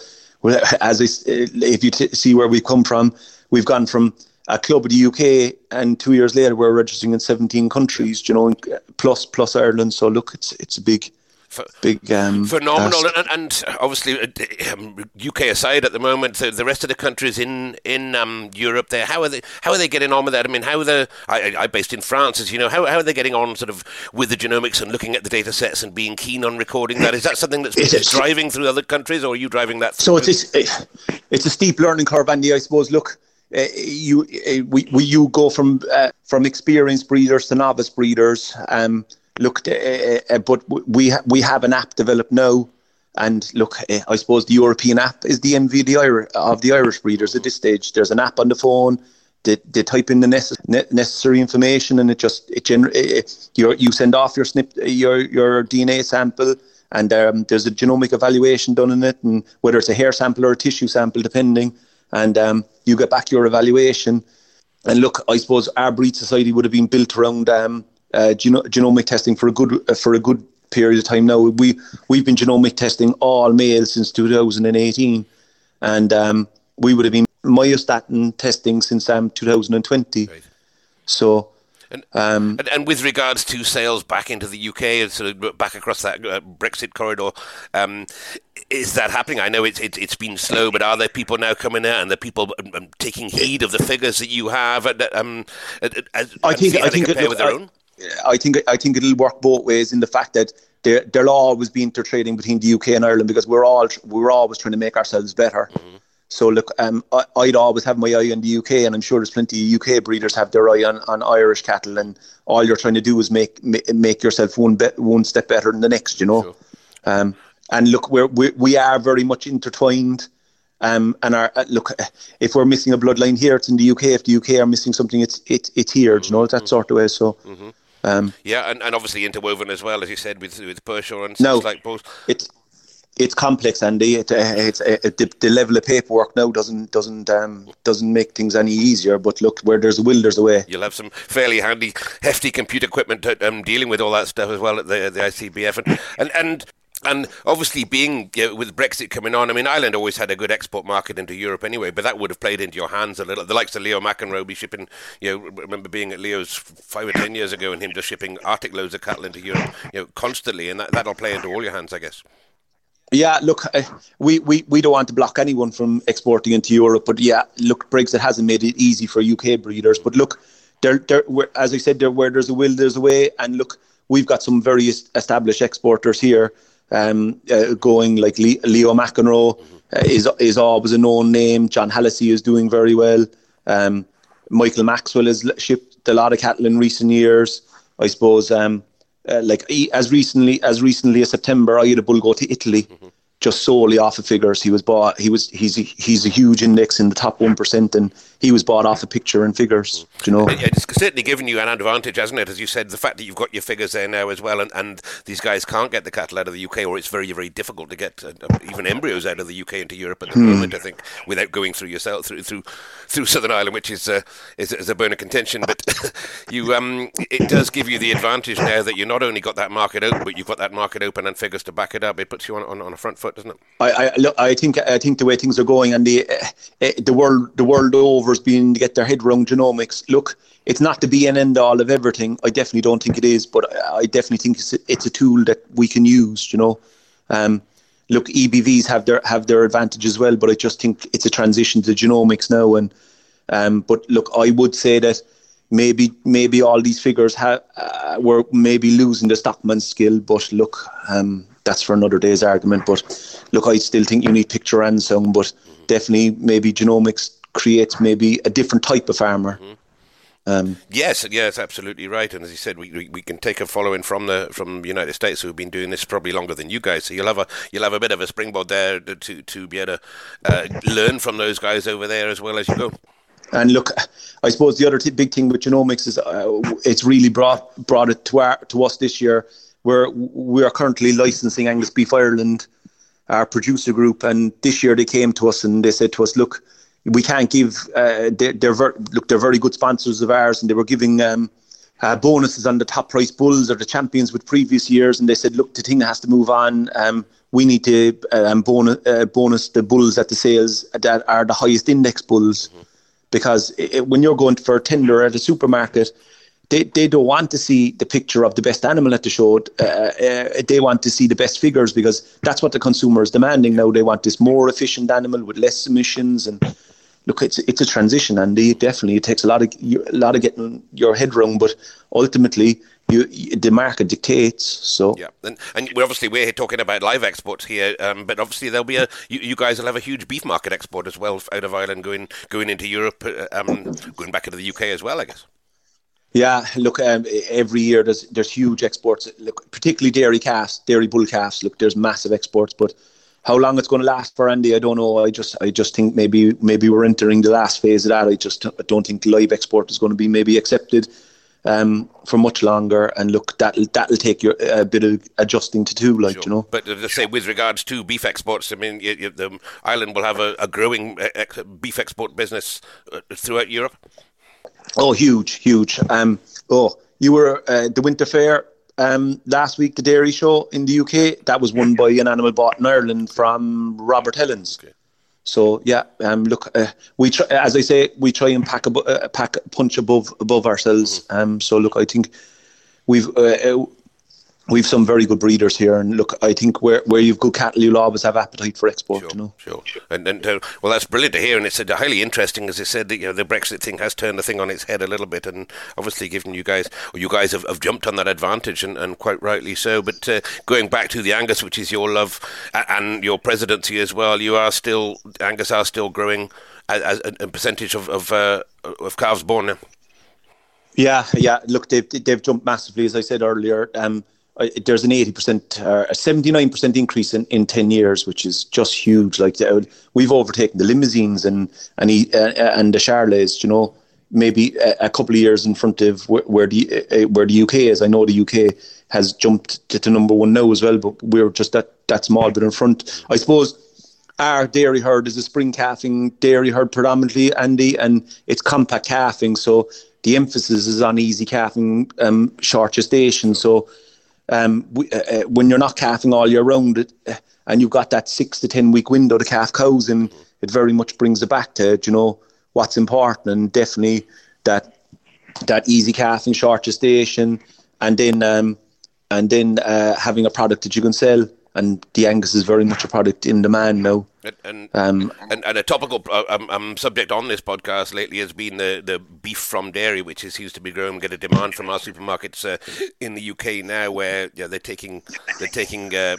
as I, if you t- see where we've come from, we've gone from a club of the UK, and two years later we're registering in 17 countries. You know, plus plus Ireland. So look, it's it's a big. Big, um, phenomenal, and, and, obviously uh, um, UK aside at the moment, the, the, rest of the countries in in um, Europe, there, how are they how are they getting on with that? I mean, how are the I, I based in France, as you know, how, how are they getting on sort of with the genomics and looking at the data sets and being keen on recording that? Is that something that's driving through other countries, or are you driving that? so it's it's a steep learning curve, Andy. I suppose. Look, uh, you uh, we, we you go from uh, from experienced breeders to novice breeders. Um, look, but we ha- we have an app developed now, and look, I suppose the European app is the envy of the, of the Irish breeders at this stage. There's an app on the phone. They, they type in the necess- necessary information, and it just it, gener- you you send off your snip your your DNA sample and um, there's a genomic evaluation done in it, and whether it's a hair sample or a tissue sample, depending, and um, you get back your evaluation. And look, I suppose our breed society would have been built around um, uh, geno- genomic testing for a good uh, for a good period of time now. We we've been genomic testing all males since 2018, and um, we would have been myostatin testing since um, 2020. Right. So and, um, and, and, with regards to sales back into the UK and sort of back across that uh, Brexit corridor, um, is that happening? I know it's, it's it's been slow, but are there people now coming out and the people um, um, taking heed of the figures that you have? Um, as, I think I think it, with their I, own? I think I think it'll work both ways in the fact that there there'll always be intertrading between the UK and Ireland because we're all we're always trying to make ourselves better. Mm-hmm. So look, um, I, would always have my eye on the UK, and I'm sure there's plenty of UK breeders have their eye on, on Irish cattle, and all you're trying to do is make make yourself one be- one step better than the next, you know. Sure. Um, and look, we're, we we are very much intertwined. Um, and our uh, look, if we're missing a bloodline here, it's in the UK. If the UK are missing something, it's it, it's here. Mm-hmm. You know that mm-hmm. sort of way. So. Mm-hmm. Um, yeah, and, and obviously interwoven as well, as you said, with with Pershore and no, like both. It's it's complex, Andy. It, uh, it's uh, the, the, level of paperwork now doesn't doesn't um, doesn't make things any easier. But look, where there's a will, there's a way. You'll have some fairly handy, hefty computer equipment to, um, dealing with all that stuff as well at the the ICBF, and and, and and obviously, being with Brexit coming on, I mean, Ireland always had a good export market into Europe anyway, but that would have played into your hands a little. The likes of Leo McEnroe be shipping, you know, remember being at Leo's five or ten years ago and him just shipping Arctic loads of cattle into Europe, you know, constantly, and that, that'll play into all your hands, I guess. Yeah, look, uh, we, we, we don't want to block anyone from exporting into Europe, but yeah, look, Brexit hasn't made it easy for UK breeders. But look, there, there, as I said, there, where there's a will, there's a way. And look, we've got some very established exporters here um, uh, going like Leo McEnroe mm-hmm. uh, is is always a known name. John Hallisey is doing very well. Um, Michael Maxwell has shipped a lot of cattle in recent years. I suppose, um, uh, like as recently as recently as September, I had a bull go to Italy. Mm-hmm just solely off of figures. He was bought. He was he's a, he's a huge index in the top one percent, and he was bought off a picture and figures. Do you know? yeah, It's certainly given you an advantage, hasn't it? As you said, the fact that you've got your figures there now as well, and, and these guys can't get the cattle out of the UK, or it's very very difficult to get uh, even embryos out of the UK into Europe at the hmm. moment. I think without going through yourself through through through Southern Ireland, which is uh, is, is a bone of contention. But you um, it does give you the advantage now that you not only got that market open, but you've got that market open and figures to back it up. It puts you on on, on a front foot doesn't it? I, I look. I think I think the way things are going, and the uh, the world the world over is being to get their head around genomics. Look, it's not the be and end all of everything. I definitely don't think it is, but I definitely think it's a, it's a tool that we can use. You know, um, look, EBVs have their have their advantage as well, but I just think it's a transition to genomics now. And um, but look, I would say that maybe maybe all these figures have uh, were maybe losing the stockman skill, but look, um, that's for another day's argument. But look, I still think you need picture and sound, but definitely maybe genomics creates maybe a different type of farmer. Mm-hmm. Um, yes, yes, absolutely right. And as you said, we, we, we, can take a following from the from United States who've been doing this probably longer than you guys. So you'll have a you'll have a bit of a springboard there to to be able to uh, learn from those guys over there as well as you go. And look, I suppose the other t- big thing with genomics is uh, it's really brought brought it to our to us this year we're we are currently licensing Angus Beef Ireland, our producer group, and this year they came to us and they said to us, look, we can't give. Uh, they're, they're ver- look, they're very good sponsors of ours, and they were giving. Um, uh, bonuses on the top price bulls or the champions with previous years, and they said, "Look, the thing has to move on. Um, we need to um, bonus, uh, bonus the bulls at the sales that are the highest index bulls, mm-hmm. because it, when you're going for a tender at a supermarket, they, they don't want to see the picture of the best animal at the show. Uh, uh, they want to see the best figures because that's what the consumer is demanding now. They want this more efficient animal with less emissions and look, it's it's a transition, and it definitely it takes a lot of a lot of getting your head around, but ultimately. You, the market dictates. So yeah, and, and we're obviously we're talking about live exports here, um, but obviously there'll be a you, you, guys will have a huge beef market export as well out of Ireland going going into Europe, uh, um, going back into the UK as well, I guess. Yeah, look, um, every year there's there's huge exports. Look, particularly dairy calves, dairy bull calves. Look, there's massive exports, but how long it's going to last for Andy, I don't know. I just I just think maybe maybe we're entering the last phase of that. I just don't think live export is going to be maybe accepted um, for much longer. And look, that'll that'll take your a bit of adjusting to do, like sure. you know. But to say with regards to beef exports, I mean, you, you, the Ireland will have a, a growing uh, ex- beef export business uh, throughout Europe. Oh, huge, huge. Um, oh, you were uh, the Winter Fair um, last week, the dairy show in the UK. That was won by an animal bought in Ireland from Robert Hellens. Okay. So yeah, um, look, uh, we try, as I say, we try and pack a uh, pack punch above above ourselves. Mm-hmm. Um, so look, I think we've uh, uh we've some very good breeders here, and look, I think where where you've good cattle, you'll always have appetite for export. Sure, you know, sure. And, and uh, well, that's brilliant to hear, and it's uh, highly interesting, as I said, that you know the Brexit thing has turned the thing on its head a little bit, and obviously given you guys, or you guys have, have jumped on that advantage, and, and quite rightly so. But uh, going back to the Angus, which is your love and your presidency as well, you are still Angus are still growing as, as a, percentage of of, uh, of calves born now. Yeah, yeah. Look, they've they've jumped massively, as I said earlier. Um, there's an 80%, uh, a 79% increase in, in 10 years, which is just huge. Like we've overtaken the Limousins and and, uh, and the Charolais, you know, maybe a, a, couple of years in front of where, where the uh, where the UK is. I know the UK has jumped to, to number one now as well, but we're just that that small bit in front. I suppose our dairy herd is a spring calving dairy herd predominantly, Andy, and it's compact calving, so the emphasis is on easy calving, um, short gestation. So um, we, uh, uh, when you're not calving all year round, uh, and you've got that six to ten week window to calf cows, and it very much brings it back to you know what's important, and definitely that that easy calving, short gestation, and then um, and then uh, having a product that you can sell and the Angus is very much a product in demand now. And and, um, and, and, a topical uh, um, um, subject on this podcast lately has been the, the beef from dairy, which is, seems to be growing, get a demand from our supermarkets uh, in the UK now, where yeah, they're taking they're taking uh,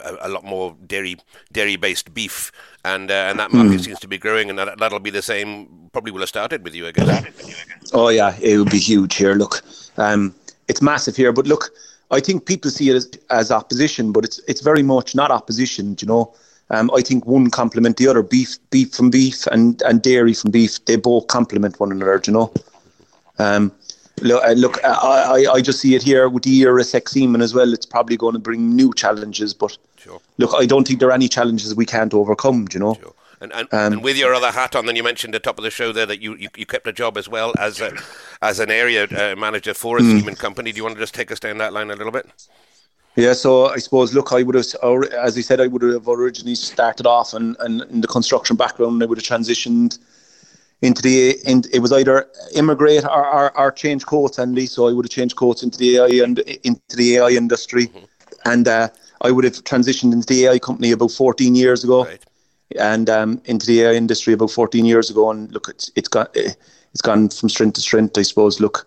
a, a, lot more dairy dairy based beef, and uh, and that market mm. seems to be growing, and that that'll be the same. Probably will have started with you, I guess. Oh yeah, it will be huge here. Look, um, it's massive here, but look I think people see it as, as opposition, but it's it's very much not opposition. You know, um, I think one complement the other. Beef, beef from beef, and, and dairy from beef. They both complement one another. You know. Um, look, uh, look, I, I just see it here with the year of sex semen as well. It's probably going to bring new challenges, but sure. look, I don't think there are any challenges we can't overcome. You know. Sure. And, and, um, and, with your other hat on, then you mentioned at the top of the show there that you, you, you kept a job as well as a, as an area uh, manager for a mm. semen company. Do you want to just take us down that line a little bit? Yeah, so I suppose, look, I would have, as I said, I would have originally started off and, and in the construction background, I would have transitioned into the, in, it was either immigrate or, or, or change coats, Andy. So I would have changed coats into the AI and into the AI industry. Mm-hmm. And uh, I would have transitioned into the AI company about 14 years ago. Right and um, into the industry about 14 years ago. And look, it's it's got it's gone from strength to strength. I suppose. Look,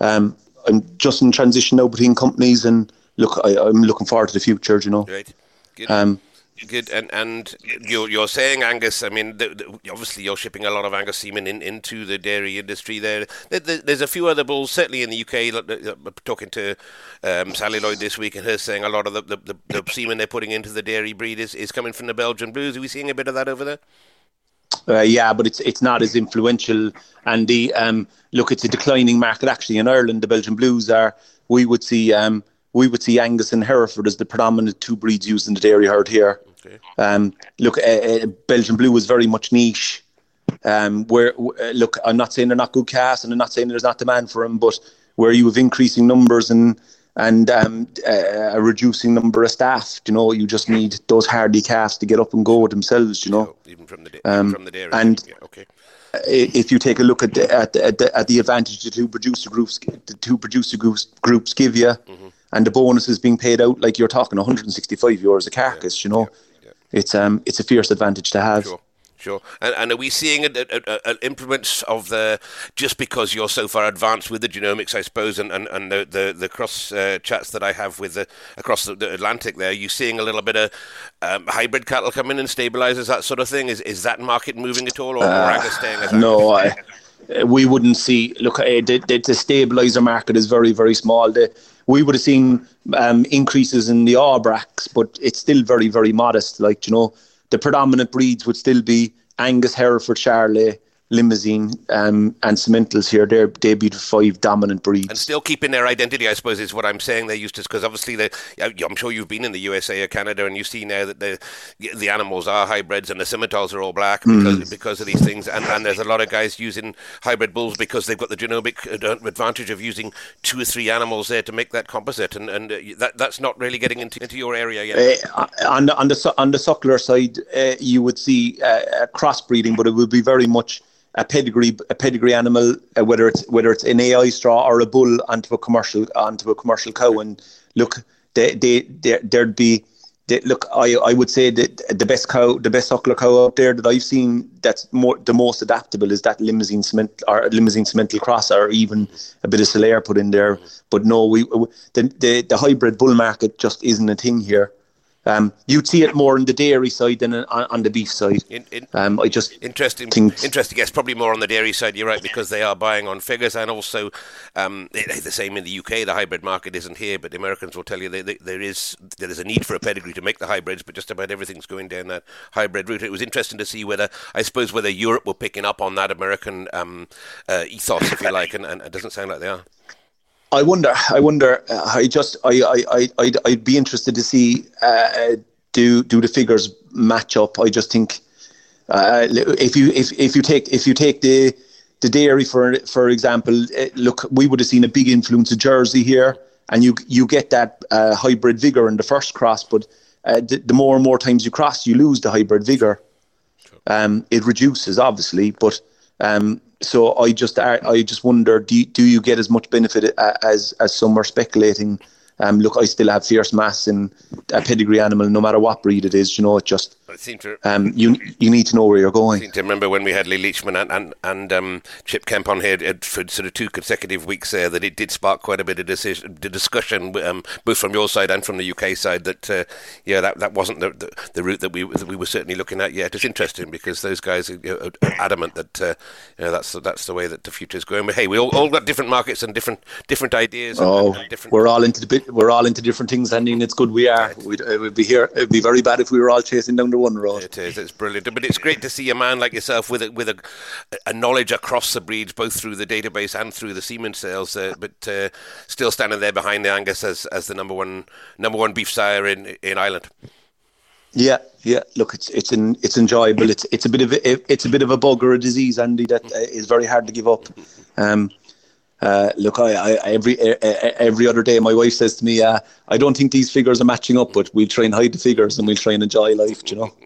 um, I'm just in transition now between companies, and look, I, am looking forward to the future. You know. Right. Good. Um, Good, and and you're you're saying Angus. I mean, the, the, obviously you're shipping a lot of Angus semen in, into the dairy industry. There, there, there's a few other bulls, certainly in the UK. Talking to um, Sally Lloyd this week, and her saying a lot of the, the, the, the semen they're putting into the dairy breed is, is coming from the Belgian Blues. Are we seeing a bit of that over there? Uh, yeah, but it's it's not as influential. And the um, look, it's a declining market actually in Ireland. The Belgian Blues are. We would see um, we would see Angus and Hereford as the predominant two breeds used in the dairy herd here. Okay. Um, look, uh, uh, Belgian Blue was very much niche. Um, where uh, look, I'm not saying they're not good cast, and I'm not saying there's not demand for them, but where you have increasing numbers and and um, uh, a reducing number of staff, you know, you just need those hardy calves to get up and go themselves, you know. Even from the um, from the dairy. And yeah, okay. If you take a look at the, at the, at the, at the advantage the two producer groups the two producer groups, groups give you, mm-hmm and the bonus is being paid out like you're talking 165 euros a carcass. Yeah, you know, yeah, yeah. it's um it's a fierce advantage to have. Sure. Sure. And, and are we seeing an improvements of the just because you're so far advanced with the genomics, I suppose, and, and, and the, the, the cross uh, chats that I have with the across the, the Atlantic there, are you seeing a little bit of um, hybrid cattle come in and stabilizers, that sort of thing? Is is that market moving at all, or, uh, or staying as No, I, we wouldn't see. Look, uh, the, the, the stabilizer market is very, very small. The, we would have seen um, increases in the Aubracs, but it's still very, very modest. Like, you know, the predominant breeds would still be Angus, Hereford, Charolais, Limousin um, and Simmentals here. They're the five dominant breeds, and still keeping their identity. I suppose is what I'm saying. They used to because obviously they, I'm sure you've been in the USA or Canada, and you see now that the the animals are hybrids and the Simmentals are all black because mm. because of these things. And, and there's a lot of guys using hybrid bulls because they've got the genomic advantage of using two or three animals there to make that composite, and and uh, that that's not really getting into into your area yet. Uh, on the on the on the suckler side, uh, you would see uh, crossbreeding, but it would be very much a pedigree a pedigree animal, uh, whether it's whether it's an AI straw or a bull onto a commercial onto a commercial cow. And look, they, they, they there'd be they, look, I, I would say that the best cow, the best suckler cow out there that I've seen that's more the most adaptable is that Limousin Simmental or Limousin Simmental cross or even a bit of Charolais put in there. But no, we the, the the hybrid bull market just isn't a thing here. Um, you'd see it more on the dairy side than on, on the beef side. In, in, um, I just interesting. Think, interesting. Yes, probably more on the dairy side. You're right because they are buying on figures, and also um, the same in the UK. The hybrid market isn't here, but the Americans will tell you they, they, there is there is a need for a pedigree to make the hybrids, but just about everything's going down that hybrid route. It was interesting to see whether I suppose whether Europe were picking up on that American um, uh, ethos, if you like, and, and it doesn't sound like they are. I wonder. I wonder. Uh, I just. I. I. I. I'd, I'd be interested to see. Uh, do do the figures match up? I just think. Uh, if you if, if you take if you take the the dairy for for example, uh, look, we would have seen a big influence of Jersey here, and you you get that uh, hybrid vigor in the first cross, but uh, the, the, more and more times you cross, you lose the hybrid vigor. Um, it reduces obviously, but um, so I just I just wonder do do you get as much benefit as as some are speculating? Um, look, I still have fierce mass in a pedigree animal, no matter what breed it is. You know, it just I seem to. Um, you you need to know where you're going. I seem to remember when we had Lee Leachman and and, and um, Chip Kemp on here for sort of two consecutive weeks there that it did spark quite a bit of decision, discussion, um, both from your side and from the UK side. That uh, yeah, that, that wasn't the, the, the route that we that we were certainly looking at yet. It's interesting because those guys are, know, adamant that uh, you know that's that's the way that the future is going. But hey, we all, all got different markets and different different ideas. Oh, and, different we're all into the we're all into different things, and it's good we are. We'd, it would be here. It'd be very bad if we were all chasing down the one road. It is. It's brilliant, but it's great to see a man like yourself with a, with a, a knowledge across the breeds, both through the database and through the semen sales, uh, but uh, still standing there behind the Angus as, as the number one number one beef sire in in Ireland. Yeah, yeah. Look, it's it's an, it's enjoyable. It's it's a bit of a, it's a bit of a bug or a disease, Andy, that uh, is very hard to give up. Um, uh, look, I, I, every every other day, my wife says to me, uh, "I don't think these figures are matching up, but we'll try and hide the figures and we'll try and enjoy life." you know.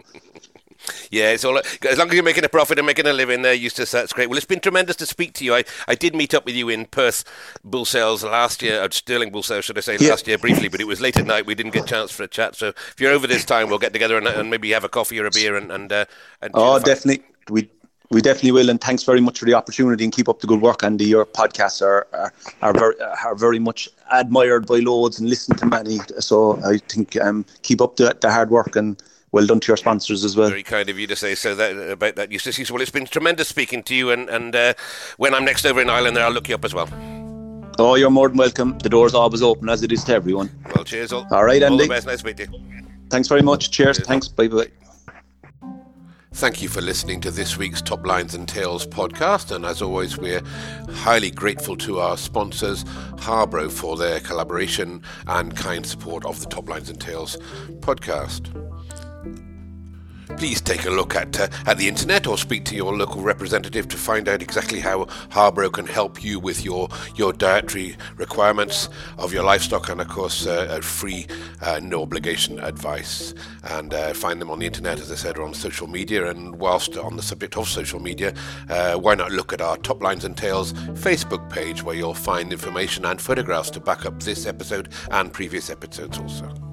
Yeah, it's all as long as you're making a profit and making a living there, Eustace. That's great. Well, it's been tremendous to speak to you. I, I did meet up with you in Perth bull sales last year, or Stirling bull sales, should I say, yeah. last year briefly, but it was late at night. We didn't get a chance for a chat. So if you're over this time, we'll get together and, and maybe have a coffee or a beer and and, uh, and oh, definitely. We we definitely will, and thanks very much for the opportunity and keep up the good work. Andy, your podcasts are are, are very are very much admired by loads and listened to many. So I think um, keep up the, the hard work and well done to your sponsors as well. Very kind of you to say so that, about that, Eustace. Well, it's been tremendous speaking to you, and, and uh, when I'm next over in Ireland, there I'll look you up as well. Oh, you're more than welcome. The door's always open, as it is to everyone. Well, cheers. All, all right, Andy. All the best. Nice to meet you. Thanks very much. Cheers. cheers Thanks. Bye bye. Thank you for listening to this week's Top Lines and Tails podcast. And as always, we're highly grateful to our sponsors, Harbro, for their collaboration and kind support of the Top Lines and Tails podcast please take a look at uh, at the internet or speak to your local representative to find out exactly how Harbro can help you with your your dietary requirements of your livestock and of course uh, free uh, no obligation advice and uh, find them on the internet as I said or on social media and whilst on the subject of social media uh, why not look at our Top Lines and Tails Facebook page where you'll find information and photographs to back up this episode and previous episodes also.